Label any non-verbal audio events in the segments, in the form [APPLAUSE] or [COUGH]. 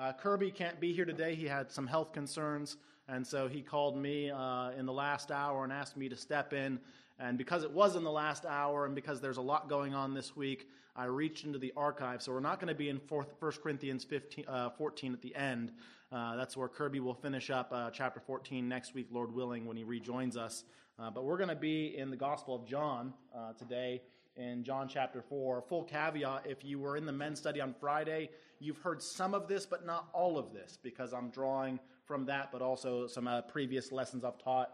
Uh, Kirby can't be here today. He had some health concerns, and so he called me uh, in the last hour and asked me to step in. And because it was in the last hour, and because there's a lot going on this week, I reached into the archive. So we're not going to be in 1 Corinthians 15, uh, 14 at the end. Uh, that's where Kirby will finish up uh, chapter 14 next week, Lord willing, when he rejoins us. Uh, but we're going to be in the Gospel of John today in John chapter 4. Full caveat if you were in the men's study on Friday, you've heard some of this, but not all of this, because I'm drawing from that, but also some uh, previous lessons I've taught.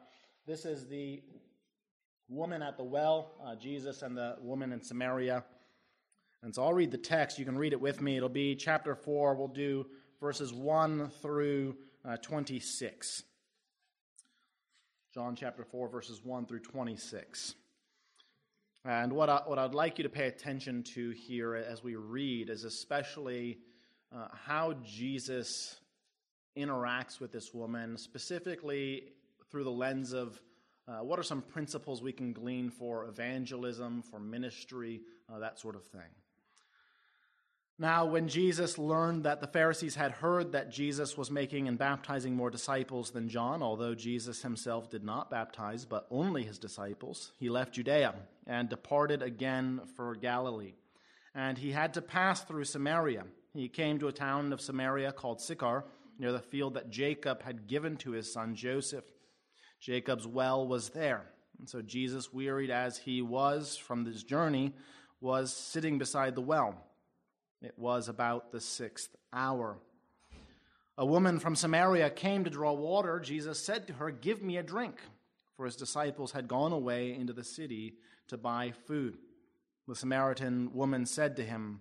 This is the woman at the well, uh, Jesus and the woman in Samaria. And so I'll read the text. You can read it with me. It'll be chapter 4. We'll do verses 1 through uh, 26. John chapter 4, verses 1 through 26. And what, I, what I'd like you to pay attention to here as we read is especially uh, how Jesus interacts with this woman, specifically through the lens of uh, what are some principles we can glean for evangelism, for ministry, uh, that sort of thing. Now, when Jesus learned that the Pharisees had heard that Jesus was making and baptizing more disciples than John, although Jesus himself did not baptize, but only his disciples, he left Judea and departed again for Galilee. And he had to pass through Samaria. He came to a town of Samaria called Sychar, near the field that Jacob had given to his son Joseph. Jacob's well was there. And so Jesus, wearied as he was from this journey, was sitting beside the well. It was about the sixth hour. A woman from Samaria came to draw water. Jesus said to her, Give me a drink, for his disciples had gone away into the city to buy food. The Samaritan woman said to him,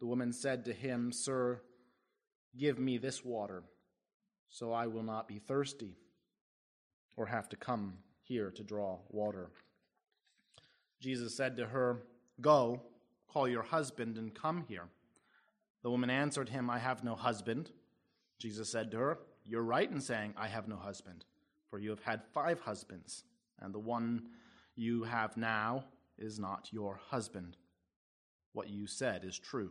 The woman said to him, Sir, give me this water, so I will not be thirsty or have to come here to draw water. Jesus said to her, Go, call your husband and come here. The woman answered him, I have no husband. Jesus said to her, You're right in saying, I have no husband, for you have had five husbands, and the one you have now is not your husband. What you said is true.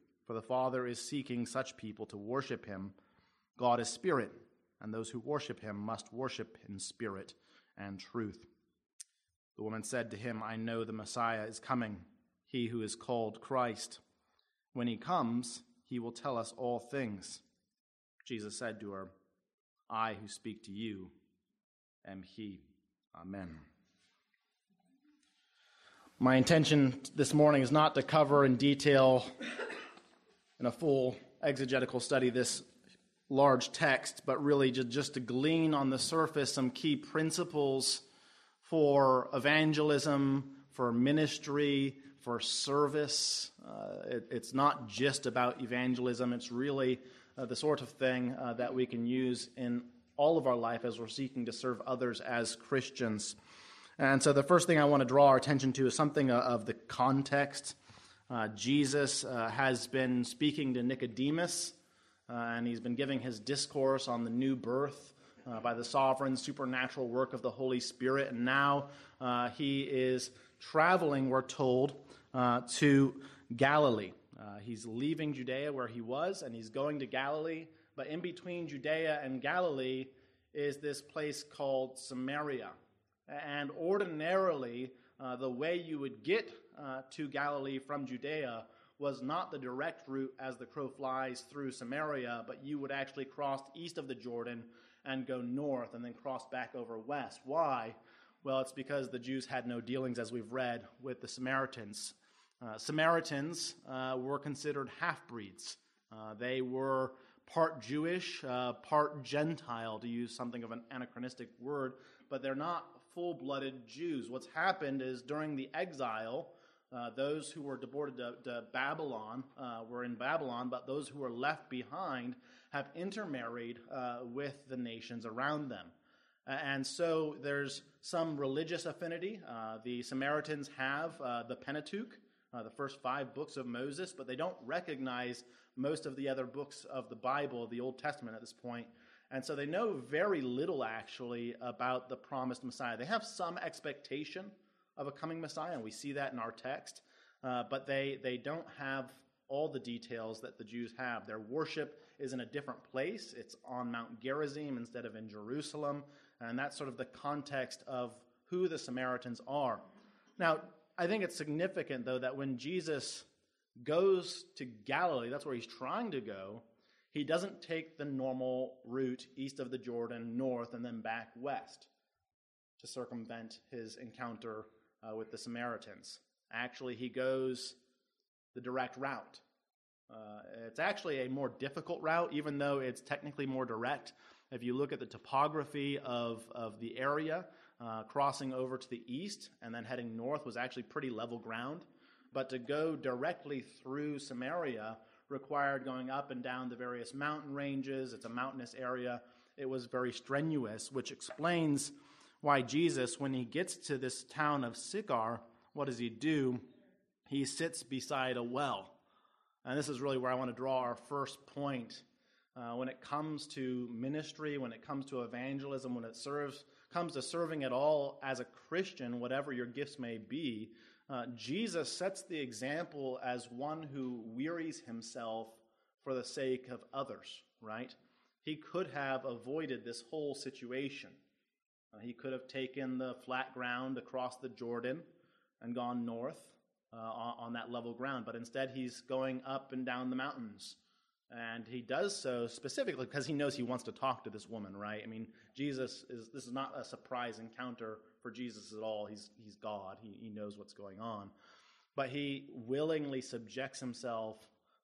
For the Father is seeking such people to worship him. God is spirit, and those who worship him must worship in spirit and truth. The woman said to him, I know the Messiah is coming, he who is called Christ. When he comes, he will tell us all things. Jesus said to her, I who speak to you am he. Amen. My intention this morning is not to cover in detail, in a full exegetical study, this large text, but really just to glean on the surface some key principles for evangelism, for ministry, for service. Uh, it, it's not just about evangelism, it's really uh, the sort of thing uh, that we can use in all of our life as we're seeking to serve others as Christians. And so the first thing I want to draw our attention to is something uh, of the context. Uh, Jesus uh, has been speaking to Nicodemus uh, and he's been giving his discourse on the new birth uh, by the sovereign supernatural work of the Holy Spirit. And now uh, he is traveling, we're told, to Galilee. He's leaving Judea where he was, and he's going to Galilee. But in between Judea and Galilee is this place called Samaria. And ordinarily, the way you would get uh, to Galilee from Judea was not the direct route as the crow flies through Samaria, but you would actually cross east of the Jordan and go north and then cross back over west. Why? Well, it's because the Jews had no dealings, as we've read, with the Samaritans. Uh, Samaritans uh, were considered half breeds. Uh, they were part Jewish, uh, part Gentile, to use something of an anachronistic word, but they're not full blooded Jews. What's happened is during the exile, uh, those who were deported to, to Babylon uh, were in Babylon, but those who were left behind have intermarried uh, with the nations around them. and so there's some religious affinity. Uh, the Samaritans have uh, the Pentateuch, the first five books of Moses, but they don't recognize most of the other books of the Bible, the Old Testament at this point. And so they know very little actually about the promised Messiah. They have some expectation of a coming Messiah, and we see that in our text, uh, but they, they don't have all the details that the Jews have. Their worship is in a different place, it's on Mount Gerizim instead of in Jerusalem, and that's sort of the context of who the Samaritans are. Now, I think it's significant, though, that when Jesus goes to Galilee, that's where he's trying to go, he doesn't take the normal route east of the Jordan, north, and then back west to circumvent his encounter uh, with the Samaritans. Actually, he goes the direct route. Uh, it's actually a more difficult route, even though it's technically more direct. If you look at the topography of, of the area, uh, crossing over to the east and then heading north was actually pretty level ground. But to go directly through Samaria required going up and down the various mountain ranges. It's a mountainous area. It was very strenuous, which explains why Jesus, when he gets to this town of Sychar, what does he do? He sits beside a well. And this is really where I want to draw our first point. Uh, when it comes to ministry, when it comes to evangelism, when it serves, comes to serving at all as a Christian, whatever your gifts may be, uh, Jesus sets the example as one who wearies himself for the sake of others, right? He could have avoided this whole situation. Uh, he could have taken the flat ground across the Jordan and gone north uh, on, on, that level ground, but instead he's going up and down the mountains. And he does so specifically because he knows he wants to talk to this woman, right? I mean, Jesus is, this is not a surprise encounter for Jesus at all. He's, he's God, he, he knows what's going on. But he willingly subjects himself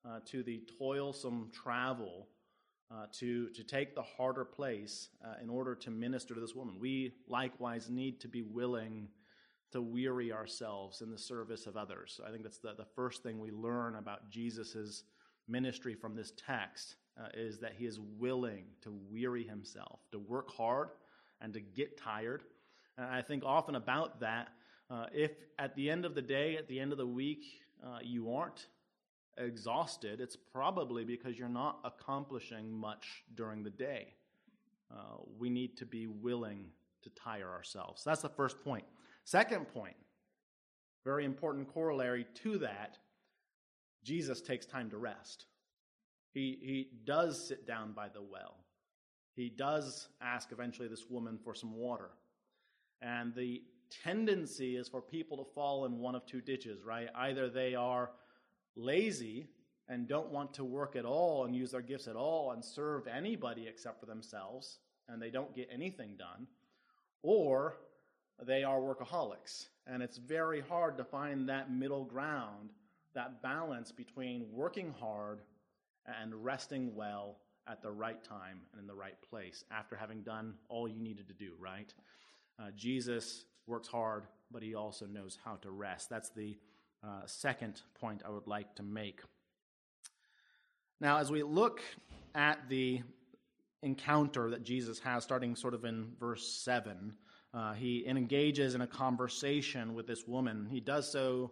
uh, to the toilsome travel uh, to, to take the harder place uh, in order to minister to this woman. We likewise need to be willing to weary ourselves in the service of others. I think that's the, the first thing we learn about Jesus' ministry from this text uh, is that he is willing to weary himself, to work hard and to get tired and I think often about that. Uh, if at the end of the day, at the end of the week, uh, you aren't exhausted, it's probably because you're not accomplishing much during the day. Uh, we need to be willing to tire ourselves. That's the first point. Second point, very important corollary to that Jesus takes time to rest. He, he does sit down by the well. He does ask eventually this woman for some water. And the tendency is for people to fall in one of two ditches, right? Either they are lazy and don't want to work at all and use their gifts at all and serve anybody except for themselves, and they don't get anything done, or they are workaholics. And it's very hard to find that middle ground, that balance between working hard and resting well at the right time and in the right place after having done all you needed to do, right? Uh, Jesus works hard, but he also knows how to rest. That's the uh, second point I would like to make. Now, as we look at the encounter that Jesus has, starting sort of in verse 7, uh, he engages in a conversation with this woman. He does so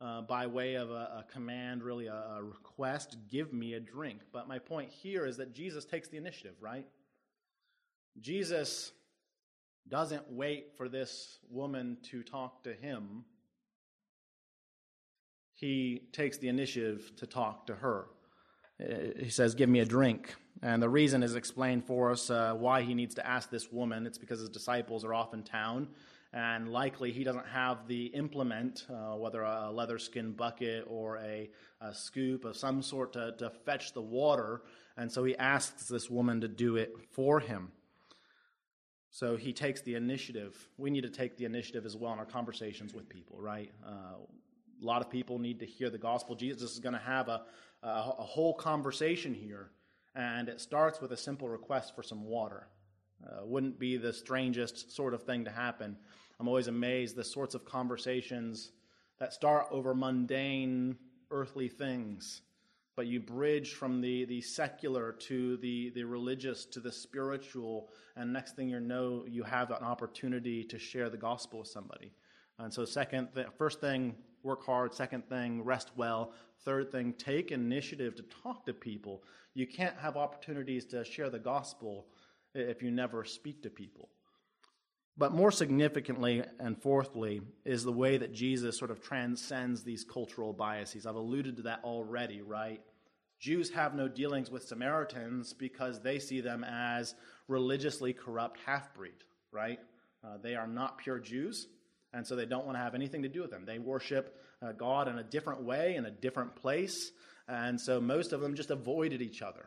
uh, by way of a, a command, really a, a request, give me a drink. But my point here is that Jesus takes the initiative, right? Jesus doesn't wait for this woman to talk to him. He takes the initiative to talk to her. He says, Give me a drink. And the reason is explained for us uh, why he needs to ask this woman. It's because his disciples are off in town and likely he doesn't have the implement, uh, whether a leather skin bucket or a, a scoop of some sort to, to fetch the water, and so he asks this woman to do it for him. So he takes the initiative. We need to take the initiative as well in our conversations with people, right? Uh, a lot of people need to hear the gospel. Jesus is going to have a, a, a whole conversation here, and it starts with a simple request for some water. Uh, wouldn't be the strangest sort of thing to happen. I'm always amazed the sorts of conversations that start over mundane earthly things, but you bridge from the, the secular to the, the religious to the spiritual, and next thing you know, you have an opportunity to share the gospel with somebody. And so, second, th- first thing, work hard. Second thing, rest well. Third thing, take initiative to talk to people. You can't have opportunities to share the gospel if you never speak to people. But more significantly and fourthly is the way that Jesus sort of transcends these cultural biases. I've alluded to that already, right? Jews have no dealings with Samaritans because they see them as religiously corrupt half breed, right? Uh, they are not pure Jews, and so they don't want to have anything to do with them. They worship uh, God in a different way, in a different place, and so most of them just avoided each other.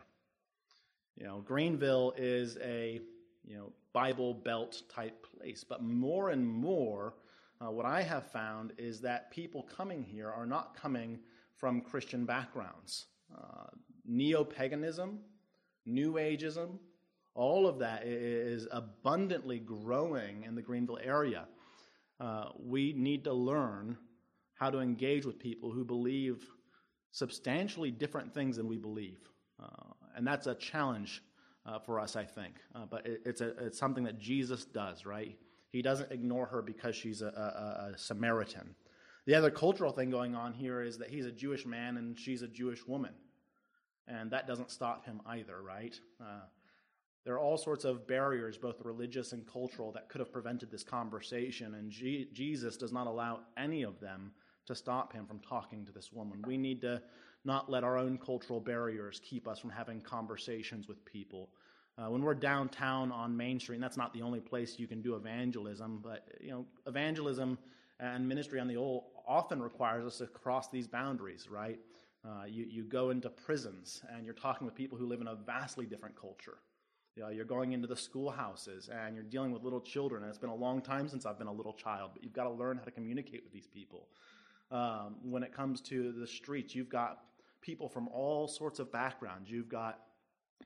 You know, Greenville is a you know Bible Belt type place, but more and more, uh, what I have found is that people coming here are not coming from Christian backgrounds. Uh, Neo paganism, New Ageism, all of that is abundantly growing in the Greenville area. Uh, we need to learn how to engage with people who believe substantially different things than we believe. Uh, and that's a challenge uh, for us, I think. Uh, but it, it's, a, it's something that Jesus does, right? He doesn't ignore her because she's a, a, a, Samaritan. The other cultural thing going on here is that he's a Jewish man and she's a Jewish woman. And that doesn't stop him either, right? There are all sorts of barriers, both religious and cultural, that could have prevented this conversation, and G- Jesus does not allow any of them to stop him from talking to this woman. We need to not let our own cultural barriers keep us from having conversations with people. Uh, when we're downtown on Main Street, and that's not the only place you can do evangelism, but you know, evangelism and ministry on the old often requires us to cross these boundaries, right? Uh, you, you go into prisons and you're talking with people who live in a vastly different culture. You know, you're going into the schoolhouses and you're dealing with little children. And it's been a long time since I've been a little child, but you've got to learn how to communicate with these people. Um, when it comes to the streets, you've got people from all sorts of backgrounds. You've got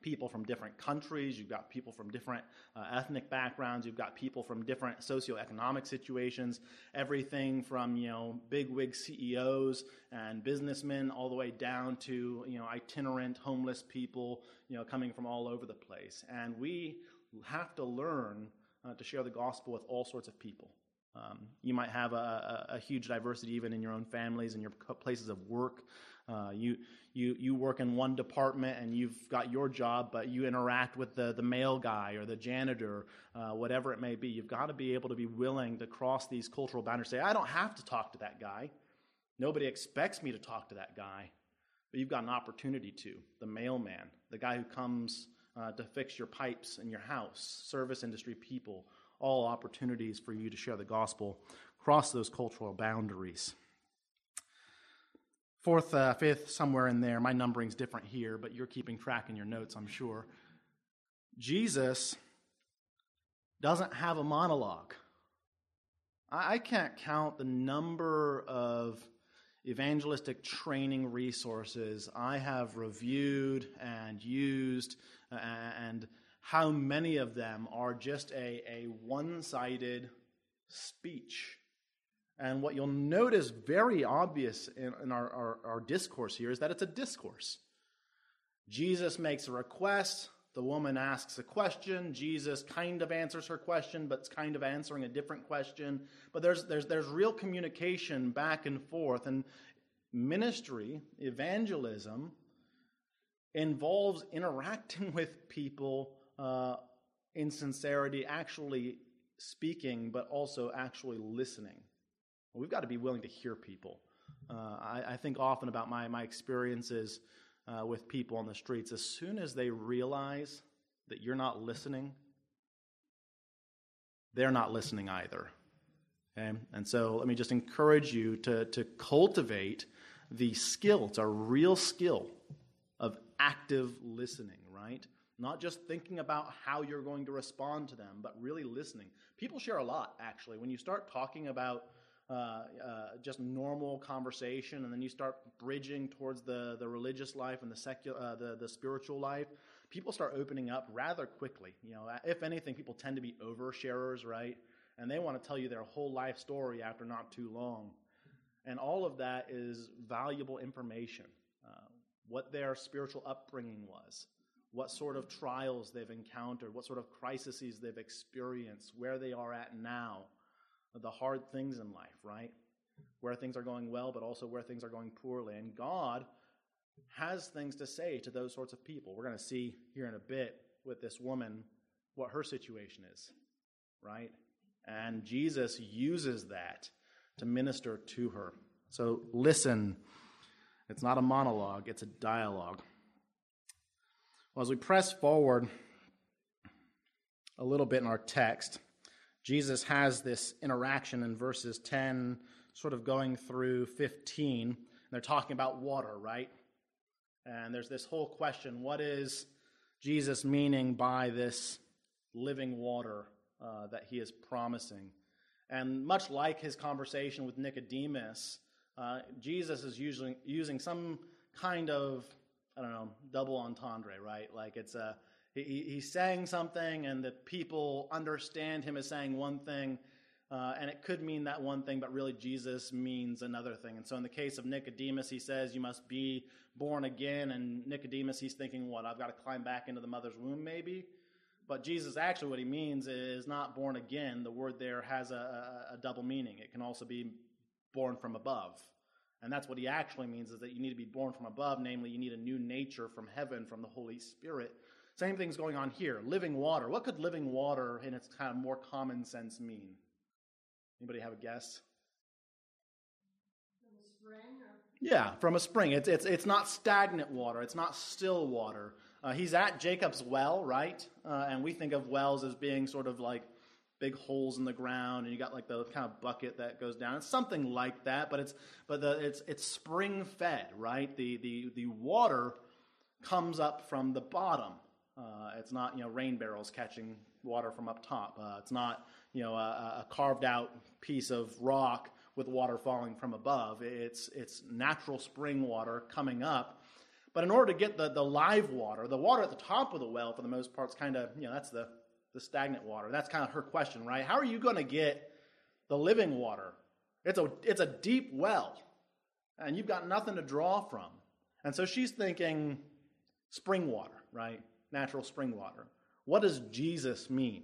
people from different countries, you've got people from different uh, ethnic backgrounds, you've got people from different socioeconomic situations, everything from, you know, bigwig CEOs and businessmen all the way down to, you know, itinerant homeless people, you know, coming from all over the place. And we have to learn uh, to share the gospel with all sorts of people. Um, you might have a, a, a, huge diversity even in your own families and your places of work. Uh, you, you, you work in one department and you've got your job, but you interact with the, the mail guy or the janitor, uh, whatever it may be. You've got to be able to be willing to cross these cultural boundaries. Say, I don't have to talk to that guy. Nobody expects me to talk to that guy, but you've got an opportunity to. The mailman, the guy who comes uh, to fix your pipes in your house, service industry people, all opportunities for you to share the gospel, across those cultural boundaries. Fourth, uh, fifth, somewhere in there. My numbering's different here, but you're keeping track in your notes, I'm sure. Jesus doesn't have a monologue. I, I can't count the number of evangelistic training resources I have reviewed and used, and how many of them are just a, a one sided speech and what you'll notice very obvious in, in our, our, our discourse here is that it's a discourse. Jesus makes a request, The woman asks a question. Jesus kind of answers her question, but it's kind of answering a different question. But there's, there's, there's real communication back and forth. And ministry, evangelism, involves interacting [LAUGHS] with people uh, in sincerity, actually speaking, but also actually listening. We've got to be willing to hear people. Uh, I, I, think often about my, my experiences uh, with people on the streets. As soon as they realize that you're not listening, they're not listening either. Okay? And so let me just encourage you to, to cultivate the skill. It's a real skill of active listening, right? Not just thinking about how you're going to respond to them, but really listening. People share a lot, actually. When you start talking about uh, uh, just normal conversation, and then you start bridging towards the, the religious life and the secular, uh, the, the spiritual life, people start opening up rather quickly. You know, if anything, people tend to be oversharers, right? And they want to tell you their whole life story after not too long. And all of that is valuable information. Uh, what their spiritual upbringing was, what sort of trials they've encountered, what sort of crises they've experienced, where they are at now, the hard things in life, right? Where things are going well, but also where things are going poorly. And God has things to say to those sorts of people. We're going to see here in a bit with this woman what her situation is, right? And Jesus uses that to minister to her. So listen. It's not a monologue, it's a dialogue. Well, as we press forward a little bit in our text, Jesus has this interaction in verses 10, sort of going through 15. And they're talking about water, right? And there's this whole question what is Jesus meaning by this living water uh, that he is promising? And much like his conversation with Nicodemus, uh, Jesus is using, using some kind of, I don't know, double entendre, right? Like it's a, he, he's saying something and the people understand him as saying one thing, uh, and it could mean that one thing, but really Jesus means another thing. And so in the case of Nicodemus, he says, You must be born again. And Nicodemus, he's thinking, What? I've got to climb back into the mother's womb, maybe? But Jesus, actually, what he means is not born again. The word there has a, a, a double meaning. It can also be born from above. And that's what he actually means is that you need to be born from above, namely, you need a new nature from heaven, from the Holy Spirit. Same thing's going on here. Living water. What could living water in its kind of more common sense mean? Anybody have a guess? From a spring? Or? Yeah, from a spring. It's, it's, it's not stagnant water, it's not still water. Uh, he's at Jacob's well, right? Uh, and we think of wells as being sort of like big holes in the ground, and you got like the kind of bucket that goes down. It's something like that, but it's but the it's it's spring fed, right? The the the water comes up from the bottom. Uh, it's not you know rain barrels catching water from up top. Uh, it's not you know a, a, carved out piece of rock with water falling from above. It's it's natural spring water coming up. But in order to get the, the live water, the water at the top of the well, for the most part, is kind of you know that's the the stagnant water. That's kind of her question, right? How are you going to get the living water? It's a it's a deep well, and you've got nothing to draw from. And so she's thinking spring water, right? natural spring water. What does Jesus mean?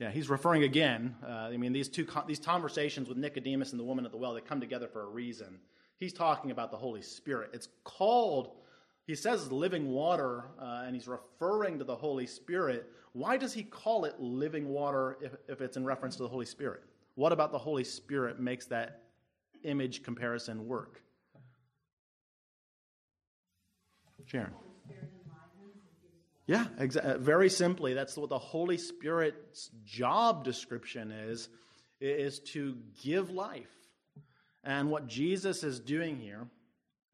Yeah, he's referring again. Uh, I mean, these two these conversations with Nicodemus and the woman at the well they come together for a reason. He's talking about the Holy Spirit. It's called. He says living water, uh, and he's referring to the Holy Spirit. Why does he call it living water if, if it's in reference to the Holy Spirit? What about the Holy Spirit makes that image comparison work? Sharon. Yeah, exa- uh, very simply, that's what the Holy Spirit's job description is, is to give life. And what Jesus is doing here,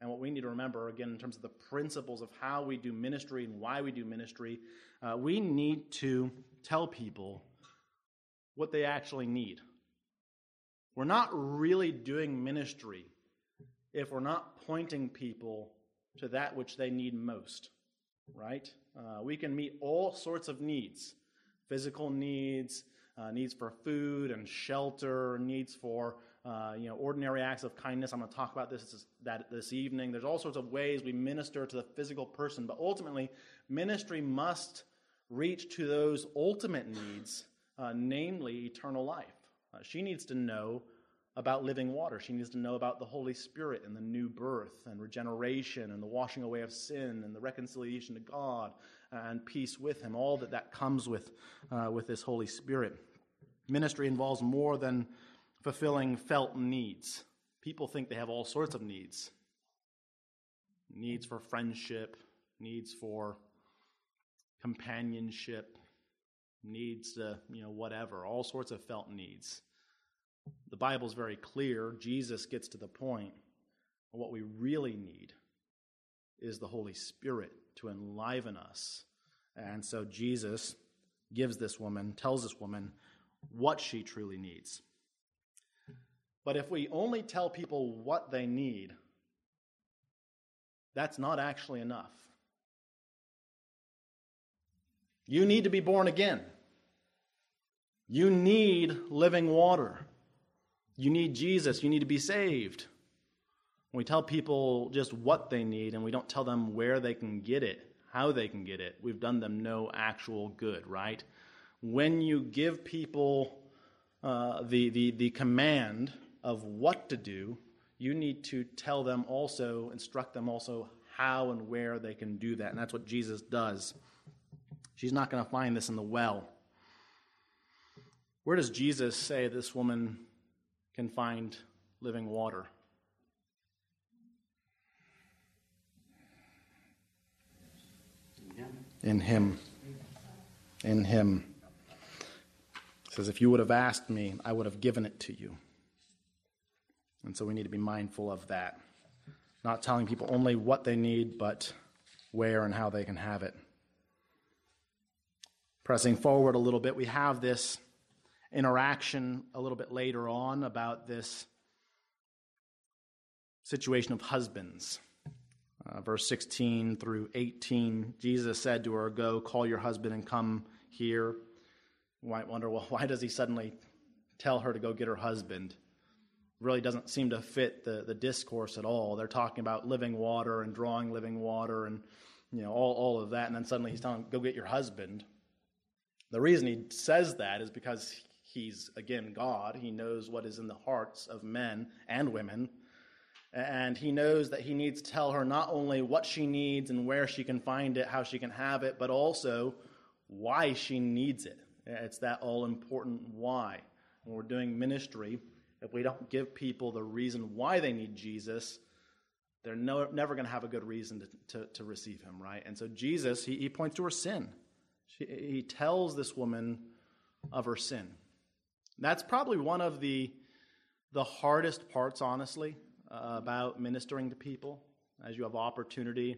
and what we need to remember, again, in terms of the principles of how we do ministry and why we do ministry, uh, we need to tell people what they actually need. We're not really doing ministry if we're not pointing people to that which they need most, right? Uh, we can meet all sorts of needs physical needs, uh, needs for food and shelter, needs for uh, you know, ordinary acts of kindness. I'm going to talk about this that this evening. There's all sorts of ways we minister to the physical person, but ultimately, ministry must reach to those ultimate needs, uh, namely eternal life. Uh, she needs to know about living water. She needs to know about the Holy Spirit and the new birth and regeneration and the washing away of sin and the reconciliation to God and peace with Him. All that that comes with uh, with this Holy Spirit. Ministry involves more than fulfilling felt needs. People think they have all sorts of needs needs for friendship, needs for companionship, needs to, you know, whatever, all sorts of felt needs. The Bible is very clear. Jesus gets to the point. What we really need is the Holy Spirit to enliven us. And so Jesus gives this woman, tells this woman what she truly needs. But if we only tell people what they need, that's not actually enough. You need to be born again. You need living water. You need Jesus. You need to be saved. We tell people just what they need and we don't tell them where they can get it, how they can get it, we've done them no actual good, right? When you give people uh, the, the, the command of what to do, you need to tell them also, instruct them also how and where they can do that. And that's what Jesus does. She's not going to find this in the well. Where does Jesus say this woman can find living water? In Him. In Him. It says, If you would have asked me, I would have given it to you. And so we need to be mindful of that. Not telling people only what they need, but where and how they can have it. Pressing forward a little bit, we have this interaction a little bit later on about this situation of husbands. Uh, verse 16 through 18, Jesus said to her, Go, call your husband and come here. You might wonder, well, [LAUGHS] why does he suddenly tell her to go get her husband? Really doesn't seem to fit the, the discourse at all. They're talking about living water and drawing living water and you know all, all of that, and then suddenly he's telling, go get your husband. The reason he says that is because he's again God. He knows what is in the hearts of men and women. And he knows that he needs to tell her not only what she needs and where she can find it, how she can have it, but also why she needs it. It's that all important why. When we're doing ministry, if we don't give people the reason why they need Jesus, they're no, never going to have a good reason to, to, to, receive him, right? And so Jesus, he, he points to her sin. She, he tells this woman of her sin. That's probably one of the, the hardest parts, honestly, uh, about ministering to people as you have opportunity.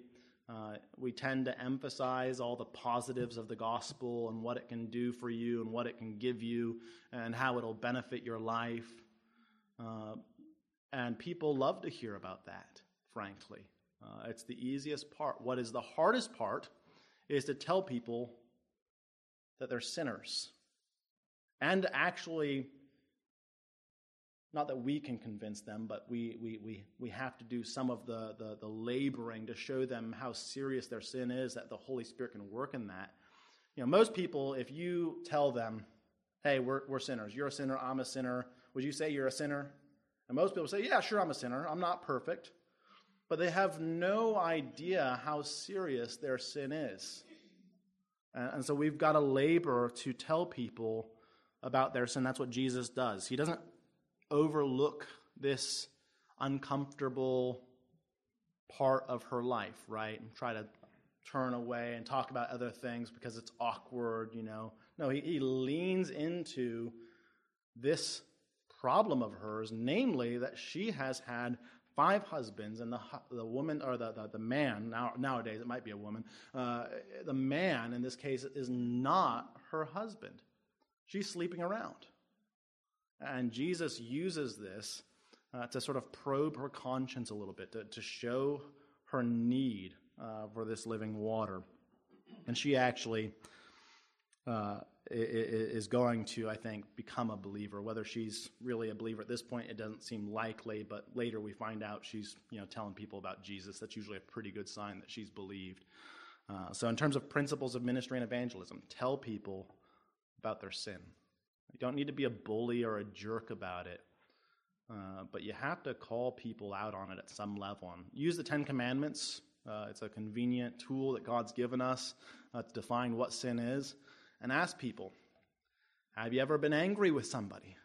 Uh, we tend to emphasize all the positives of the gospel and what it can do for you and what it can give you and how it'll benefit your life. Uh, and people love to hear about that, frankly. Uh, it's the easiest part. What is the hardest part is to tell people that they're sinners. And actually, not that we can convince them, but we, we, we, we have to do some of the, the, the laboring to show them how serious their sin is, that the Holy Spirit can work in that. You know, most people, if you tell them, hey, we're, we're sinners, you're a sinner, I'm a sinner, would you say you're a sinner? And most people say, yeah, sure, I'm a sinner. I'm not perfect. But they have no idea how serious their sin is. And so we've got to labor to tell people about their sin. That's what Jesus does. He doesn't overlook this uncomfortable part of her life, right? And try to turn away and talk about other things because it's awkward, you know. No, he, he leans into this problem of hers, namely that she has had five husbands, and the, the woman, or the, the, the man, now, nowadays it might be a woman, uh, the man in this case is not her husband. She's sleeping around. And Jesus uses this uh, to sort of probe her conscience a little bit, to, to show her need uh, for this living water. And she actually uh, is going to, I think, become a believer. Whether she's really a believer at this point, it doesn't seem likely, but later we find out she's you know, telling people about Jesus. That's usually a pretty good sign that she's believed. Uh, so, in terms of principles of ministry and evangelism, tell people about their sin. You don't need to be a bully or a jerk about it, uh, but you have to call people out on it at some level. And use the Ten Commandments. Uh, it's a convenient tool that God's given us uh, to define what sin is and ask people Have you ever been angry with somebody?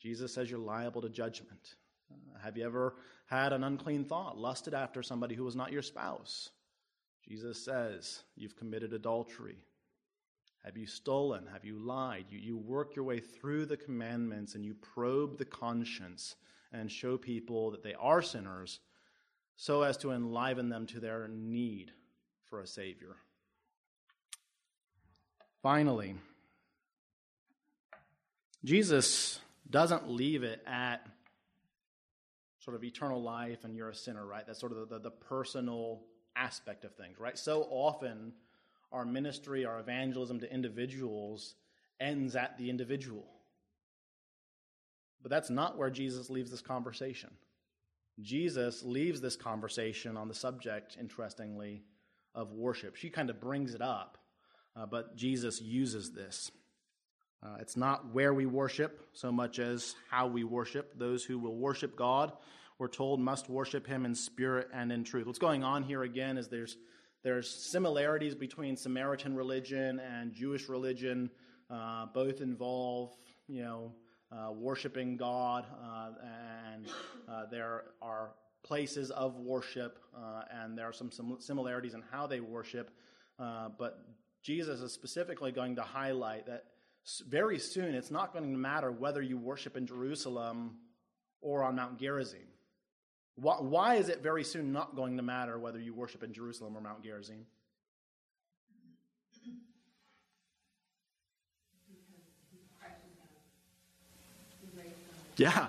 Jesus says you're liable to judgment. Uh, have you ever had an unclean thought, lusted after somebody who was not your spouse? Jesus says you've committed adultery. Have you stolen? Have you lied? You, you work your way through the commandments and you probe the conscience and show people that they are sinners so as to enliven them to their need for a Savior. Finally, Jesus doesn't leave it at sort of eternal life and you're a sinner, right? That's sort of the, the, the, personal aspect of things, right? So often our ministry, our evangelism to individuals ends at the individual. But that's not where Jesus leaves this conversation. Jesus leaves this conversation on the subject, interestingly, of worship. She kind of brings it up uh, but Jesus uses this. Uh, it's not where we worship so much as how we worship. Those who will worship God, we're told, must worship Him in spirit and in truth. What's going on here again is there's there's similarities between Samaritan religion and Jewish religion. Uh, both involve, you know, uh, worshiping God, uh, and uh, there are places of worship, uh, and there are some, some similarities in how they worship. But Jesus is specifically going to highlight that very soon it's not going to matter whether you worship in Jerusalem or on Mount Gerizim. Why is it very soon not going to matter whether you worship in Jerusalem or Mount Gerizim? Yeah.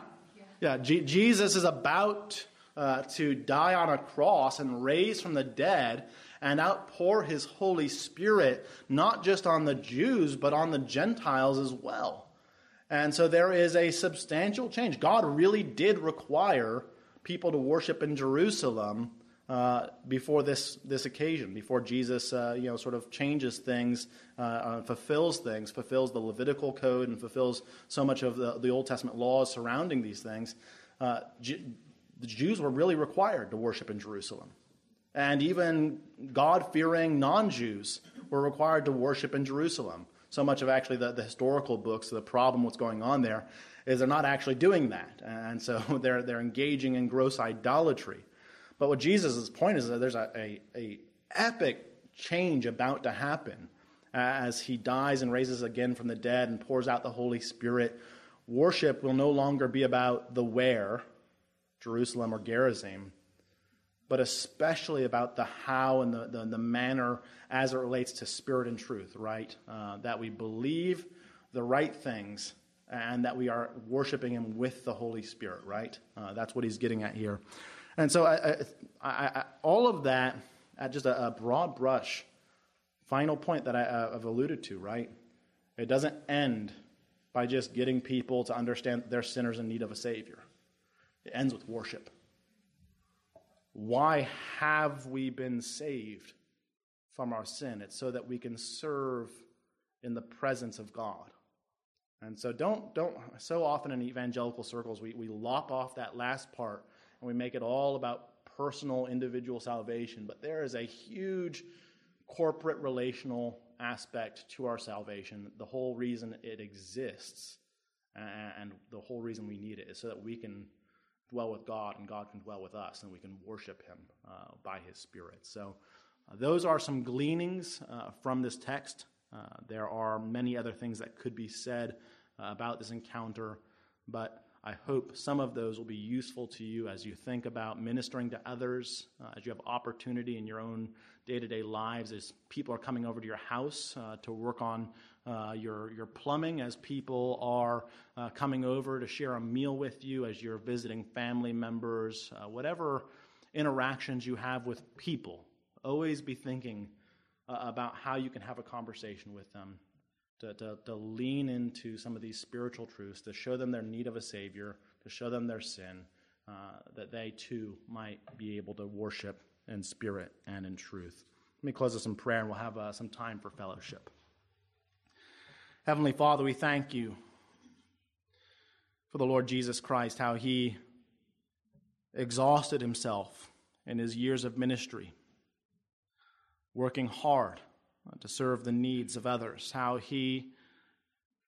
Yeah. Jesus is about uh, to die on a cross and raise from the dead and outpour his Holy Spirit, not just on the Jews, but on the Gentiles as well. And so there is a substantial change. God really did require people to worship in Jerusalem uh, before this, this occasion, before Jesus, uh, you know, sort of changes things, uh, uh fulfills things, fulfills the Levitical code, and fulfills so much of the, the Old Testament laws surrounding these things. Uh, G- the Jews were really required to worship in Jerusalem and even God fearing non Jews were required to worship in Jerusalem. So much of actually the, the historical books, the problem what's going on there is they're not actually doing that. And so [LAUGHS] they're, they're engaging in gross idolatry. But what Jesus' point is that there's a, a, a epic change about to happen as he dies and raises again from the dead and pours out the Holy Spirit. Worship will no longer be about the where, Jerusalem or Gerizim, but especially about the how and the, the, the, manner as it relates to spirit and truth, right? Uh, that we believe the right things and that we are worshiping Him with the Holy Spirit, right? Uh, that's what he's getting at here. And so, I, I, I, all of that at just a, a, broad brush, final point that I, have alluded to, right? It doesn't end by just getting people to understand they're sinners in need of a Savior, it ends with worship. Why have we been saved from our sin? It's so that we can serve in the presence of God. And so don't don't so often in evangelical circles we, we lop off that last part and we make it all about personal individual salvation. But there is a huge corporate relational aspect to our salvation. The whole reason it exists and the whole reason we need it is so that we can dwell with God and God can dwell with us and we can worship Him uh, by His Spirit. So, uh, those are some gleanings uh, from this text. Uh, there are many other things that could be said uh, about this encounter, but I hope some of those will be useful to you as you think about ministering to others, uh, as you have opportunity in your own day to day lives, as people are coming over to your house to work on uh, your, your plumbing as people are uh, coming over to share a meal with you, as you're visiting family members, uh, whatever interactions you have with people. Always be thinking uh, about how you can have a conversation with them to, to, to lean into some of these spiritual truths, to show them their need of a Savior, to show them their sin, uh, that they too might be able to worship in spirit and in truth. Let me close with some prayer and we'll have uh, some time for fellowship. Heavenly Father, we thank you for the Lord Jesus Christ, how he exhausted himself in his years of ministry, working hard to serve the needs of others, how he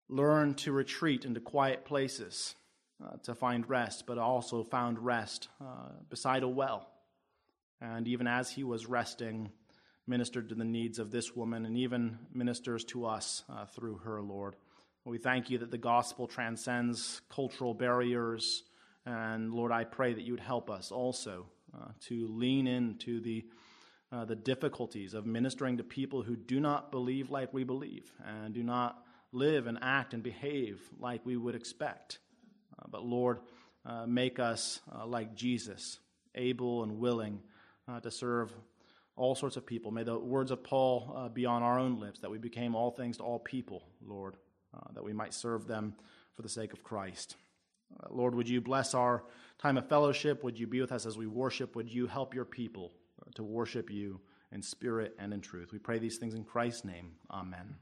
learned to retreat into quiet places uh, to find rest, but also found rest uh, beside a well. And even as he was resting, ministered to the needs of this woman and even ministers to us uh, through her, Lord. We thank you that the gospel transcends cultural barriers. And Lord, I pray that you would help us also uh, to lean into the, uh, the difficulties of ministering to people who do not believe like we believe and do not live and act and behave like we would expect. Uh, but Lord, uh, make us uh, like Jesus, able and willing uh, to serve all sorts of people. May the words of Paul be on our own lips, that we became all things to all people, Lord, that we might serve them for the sake of Christ. Lord, would you bless our time of fellowship? Would you be with us as we worship? Would you help your people to worship you in spirit and in truth? We pray these things in Christ's name. Amen.